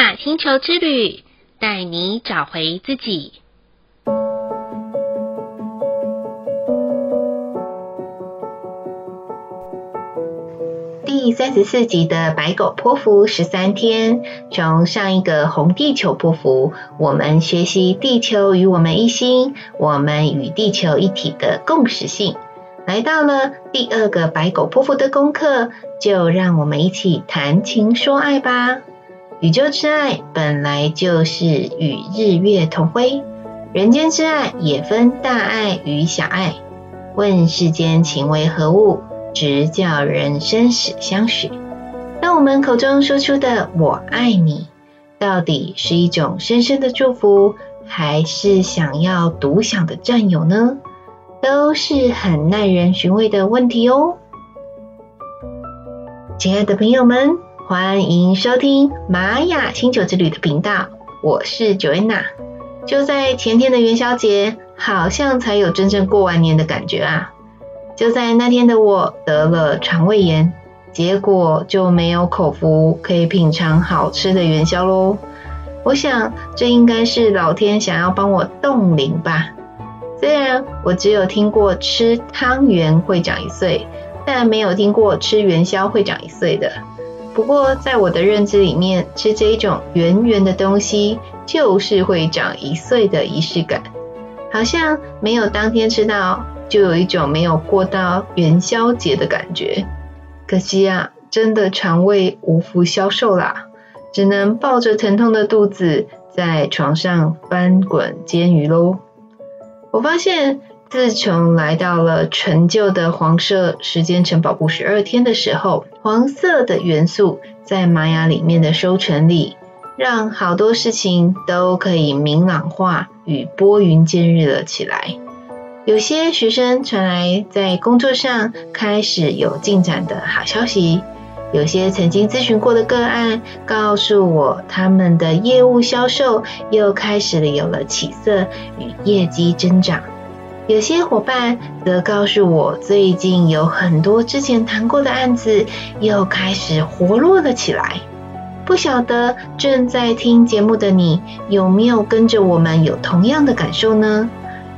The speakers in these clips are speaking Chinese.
雅星球之旅，带你找回自己。第三十四集的白狗泼妇十三天，从上一个红地球泼妇，我们学习地球与我们一心，我们与地球一体的共识性。来到了第二个白狗泼妇的功课，就让我们一起谈情说爱吧。宇宙之爱本来就是与日月同辉，人间之爱也分大爱与小爱。问世间情为何物？直叫人生死相许。那我们口中说出的“我爱你”，到底是一种深深的祝福，还是想要独享的占有呢？都是很耐人寻味的问题哦。亲爱的朋友们，欢迎收听玛雅星球之旅的频道，我是 Joanna。就在前天的元宵节，好像才有真正过完年的感觉啊。就在那天的我得了肠胃炎，结果就没有口福可以品尝好吃的元宵喽。我想这应该是老天想要帮我冻龄吧。虽然我只有听过吃汤圆会长一岁，但没有听过吃元宵会长一岁的。不过在我的认知里面，吃这一种圆圆的东西就是会长一岁的仪式感，好像没有当天吃到。就有一种没有过到元宵节的感觉，可惜啊，真的肠胃无福消受啦，只能抱着疼痛的肚子在床上翻滚煎鱼喽。我发现，自从来到了陈旧的黄色时间城堡部十二天的时候，黄色的元素在玛雅里面的收成里，让好多事情都可以明朗化与拨云见日了起来。有些学生传来在工作上开始有进展的好消息，有些曾经咨询过的个案告诉我，他们的业务销售又开始了有了起色与业绩增长。有些伙伴则告诉我，最近有很多之前谈过的案子又开始活络了起来。不晓得正在听节目的你有没有跟着我们有同样的感受呢？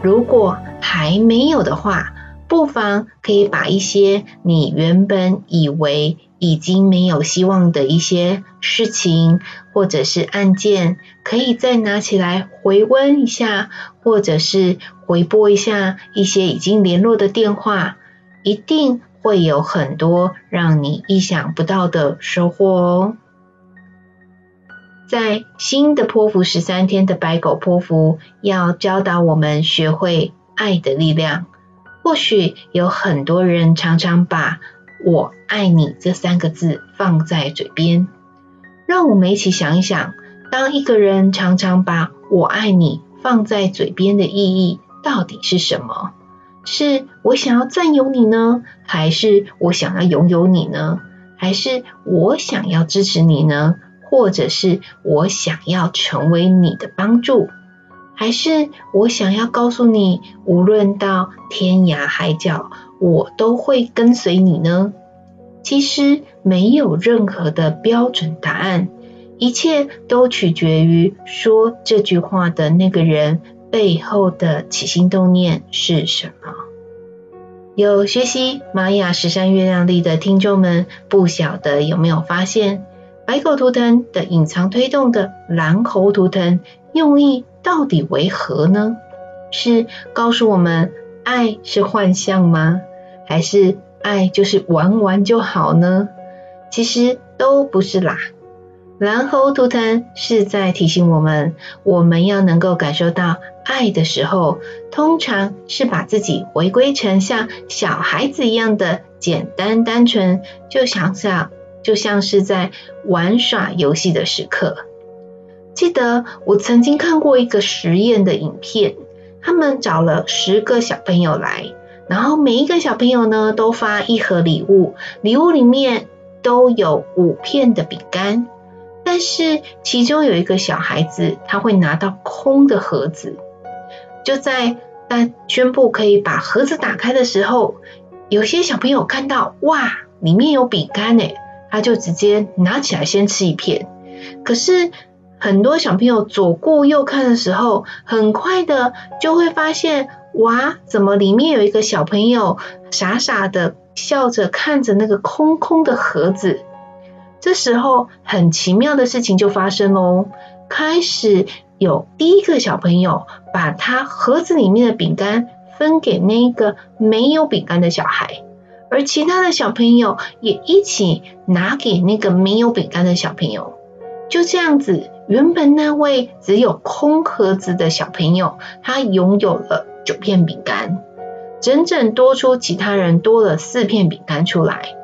如果还没有的话，不妨可以把一些你原本以为已经没有希望的一些事情，或者是案件，可以再拿起来回温一下，或者是回拨一下一些已经联络的电话，一定会有很多让你意想不到的收获哦。在新的波符十三天的白狗波符，要教导我们学会爱的力量。或许有很多人常常把我爱你这三个字放在嘴边，让我们一起想一想，当一个人常常把我爱你放在嘴边的意义到底是什么？是我想要占有你呢？还是我想要拥有你呢？还是我想要支持你呢？或者是我想要成为你的帮助，还是我想要告诉你，无论到天涯海角，我都会跟随你呢？其实没有任何的标准答案，一切都取决于说这句话的那个人背后的起心动念是什么。有学习玛雅十三月亮历的听众们，不晓得有没有发现？白狗图腾的隐藏推动的蓝猴图腾用意到底为何呢？是告诉我们爱是幻象吗？还是爱就是玩玩就好呢？其实都不是啦。蓝猴图腾是在提醒我们，我们要能够感受到爱的时候，通常是把自己回归成像小孩子一样的简单单纯，就想想。就像是在玩耍游戏的时刻。记得我曾经看过一个实验的影片，他们找了十个小朋友来，然后每一个小朋友呢都发一盒礼物，礼物里面都有五片的饼干，但是其中有一个小孩子他会拿到空的盒子。就在他宣布可以把盒子打开的时候，有些小朋友看到哇，里面有饼干诶。他就直接拿起来先吃一片，可是很多小朋友左顾右看的时候，很快的就会发现，哇，怎么里面有一个小朋友傻傻的笑着看着那个空空的盒子？这时候很奇妙的事情就发生喽，开始有第一个小朋友把他盒子里面的饼干分给那个没有饼干的小孩。而其他的小朋友也一起拿给那个没有饼干的小朋友，就这样子，原本那位只有空盒子的小朋友，他拥有了九片饼干，整整多出其他人多了四片饼干出来。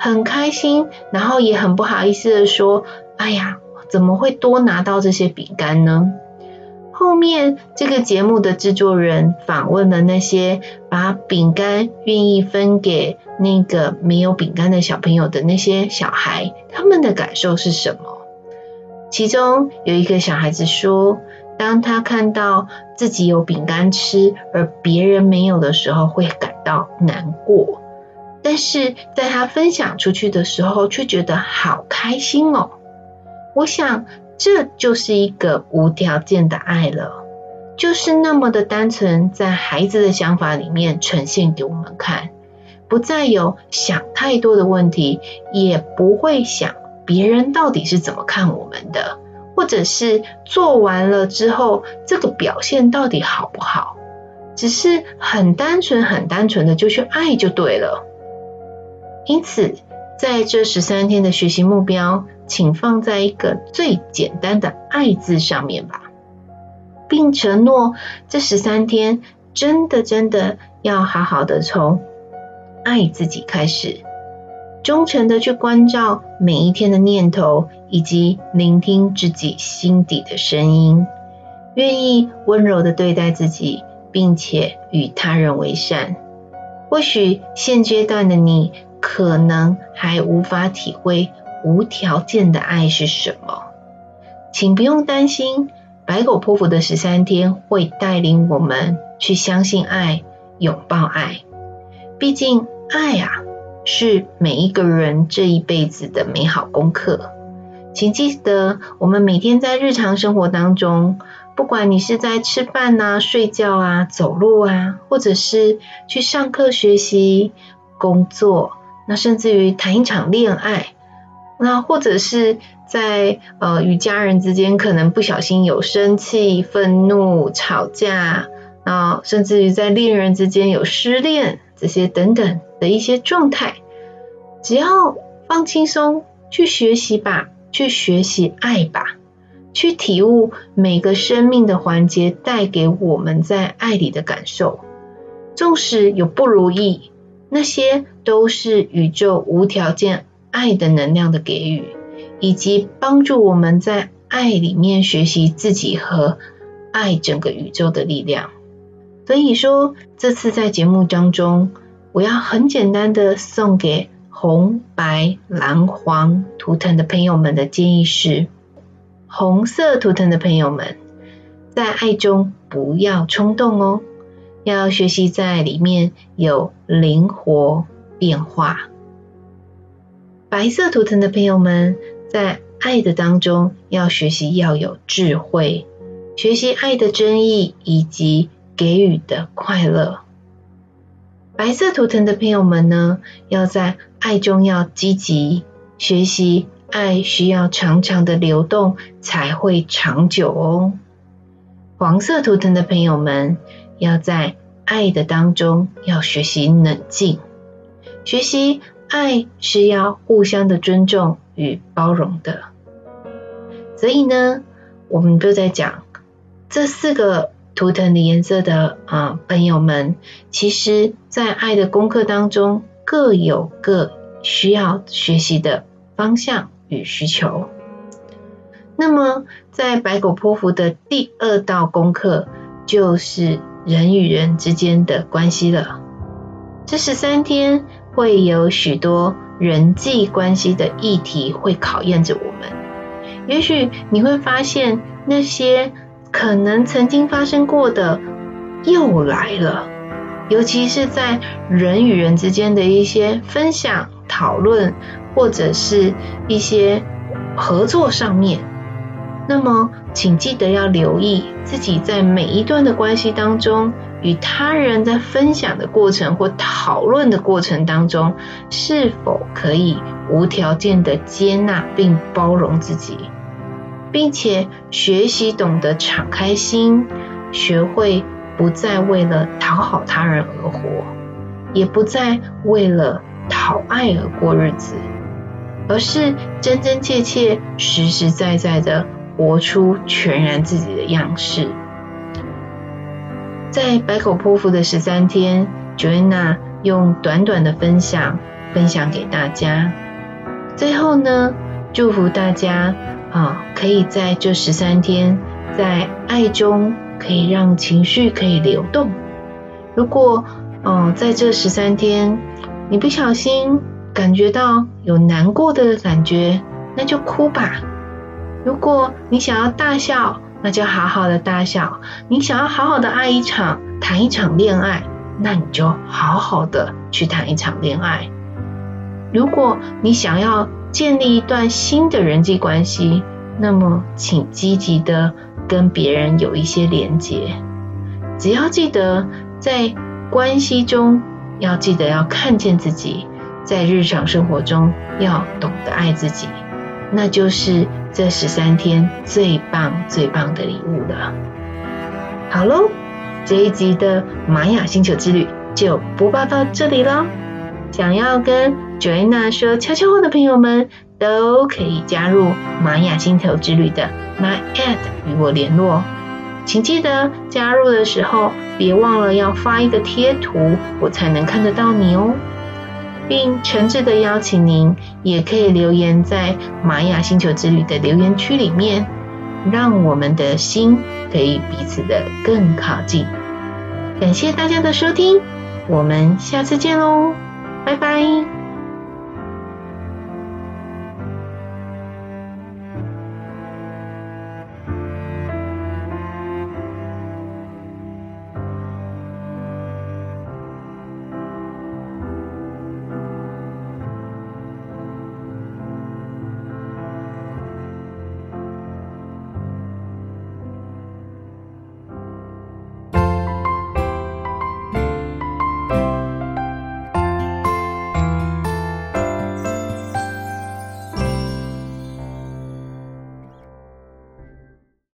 很开心，然后也很不好意思的说：“哎呀，怎么会多拿到这些饼干呢？”后面这个节目的制作人访问了那些把饼干愿意分给那个没有饼干的小朋友的那些小孩，他们的感受是什么？其中有一个小孩子说，当他看到自己有饼干吃，而别人没有的时候，会感到难过，但是在他分享出去的时候，却觉得好开心哦。我想。这就是一个无条件的爱了，就是那么的单纯，在孩子的想法里面呈现给我们看，不再有想太多的问题，也不会想别人到底是怎么看我们的，或者是做完了之后这个表现到底好不好，只是很单纯、很单纯的就去爱就对了。因此，在这十三天的学习目标，请放在一个最简单的“爱”字上面吧，并承诺这十三天真的真的要好好的从爱自己开始，忠诚的去关照每一天的念头，以及聆听自己心底的声音，愿意温柔的对待自己，并且与他人为善。或许现阶段的你，可能还无法体会无条件的爱是什么，请不用担心，白狗波符的十三天会带领我们去相信爱，拥抱爱。毕竟爱啊，是每一个人这一辈子的美好功课。请记得，我们每天在日常生活当中，不管你是在吃饭啊、睡觉啊、走路啊，或者是去上课学习、工作。那甚至于谈一场恋爱，那或者是在呃与家人之间可能不小心有生气、愤怒、吵架，啊，甚至于在恋人之间有失恋这些等等的一些状态，只要放轻松去学习吧，去学习爱吧，去体悟每个生命的环节带给我们在爱里的感受，纵使有不如意。那些都是宇宙无条件爱的能量的给予，以及帮助我们在爱里面学习自己和爱整个宇宙的力量。所以说，这次在节目当中，我要很简单的送给红、白、蓝、黄图腾的朋友们的建议是：红色图腾的朋友们，在爱中不要冲动哦。要学习在里面有灵活变化。白色图腾的朋友们，在爱的当中要学习要有智慧，学习爱的真意以及给予的快乐。白色图腾的朋友们呢，要在爱中要积极，学习爱需要长长的流动才会长久哦。黄色图腾的朋友们。要在爱的当中，要学习冷静，学习爱是要互相的尊重与包容的。所以呢，我们都在讲这四个图腾的颜色的啊朋友们，其实在爱的功课当中各有各需要学习的方向与需求。那么，在白狗波符的第二道功课就是。人与人之间的关系了。这十三天会有许多人际关系的议题会考验着我们。也许你会发现那些可能曾经发生过的又来了，尤其是在人与人之间的一些分享、讨论，或者是一些合作上面。那么，请记得要留意自己在每一段的关系当中，与他人在分享的过程或讨论的过程当中，是否可以无条件的接纳并包容自己，并且学习懂得敞开心，学会不再为了讨好他人而活，也不再为了讨爱而过日子，而是真真切切、实实在在的。活出全然自己的样式，在百口剖腹的十三天，Joanna 用短短的分享分享给大家。最后呢，祝福大家啊，可以在这十三天，在爱中可以让情绪可以流动。如果哦，在这十三天你不小心感觉到有难过的感觉，那就哭吧。如果你想要大笑，那就好好的大笑；你想要好好的爱一场、谈一场恋爱，那你就好好的去谈一场恋爱。如果你想要建立一段新的人际关系，那么请积极的跟别人有一些连接。只要记得在关系中，要记得要看见自己，在日常生活中要懂得爱自己。那就是这十三天最棒最棒的礼物了。好喽，这一集的玛雅星球之旅就播报到这里喽。想要跟 Joanna 说悄悄话的朋友们，都可以加入玛雅星球之旅的 Line@ 与我联络。请记得加入的时候，别忘了要发一个贴图，我才能看得到你哦。并诚挚的邀请您，也可以留言在玛雅星球之旅的留言区里面，让我们的心可以彼此的更靠近。感谢大家的收听，我们下次见喽，拜拜。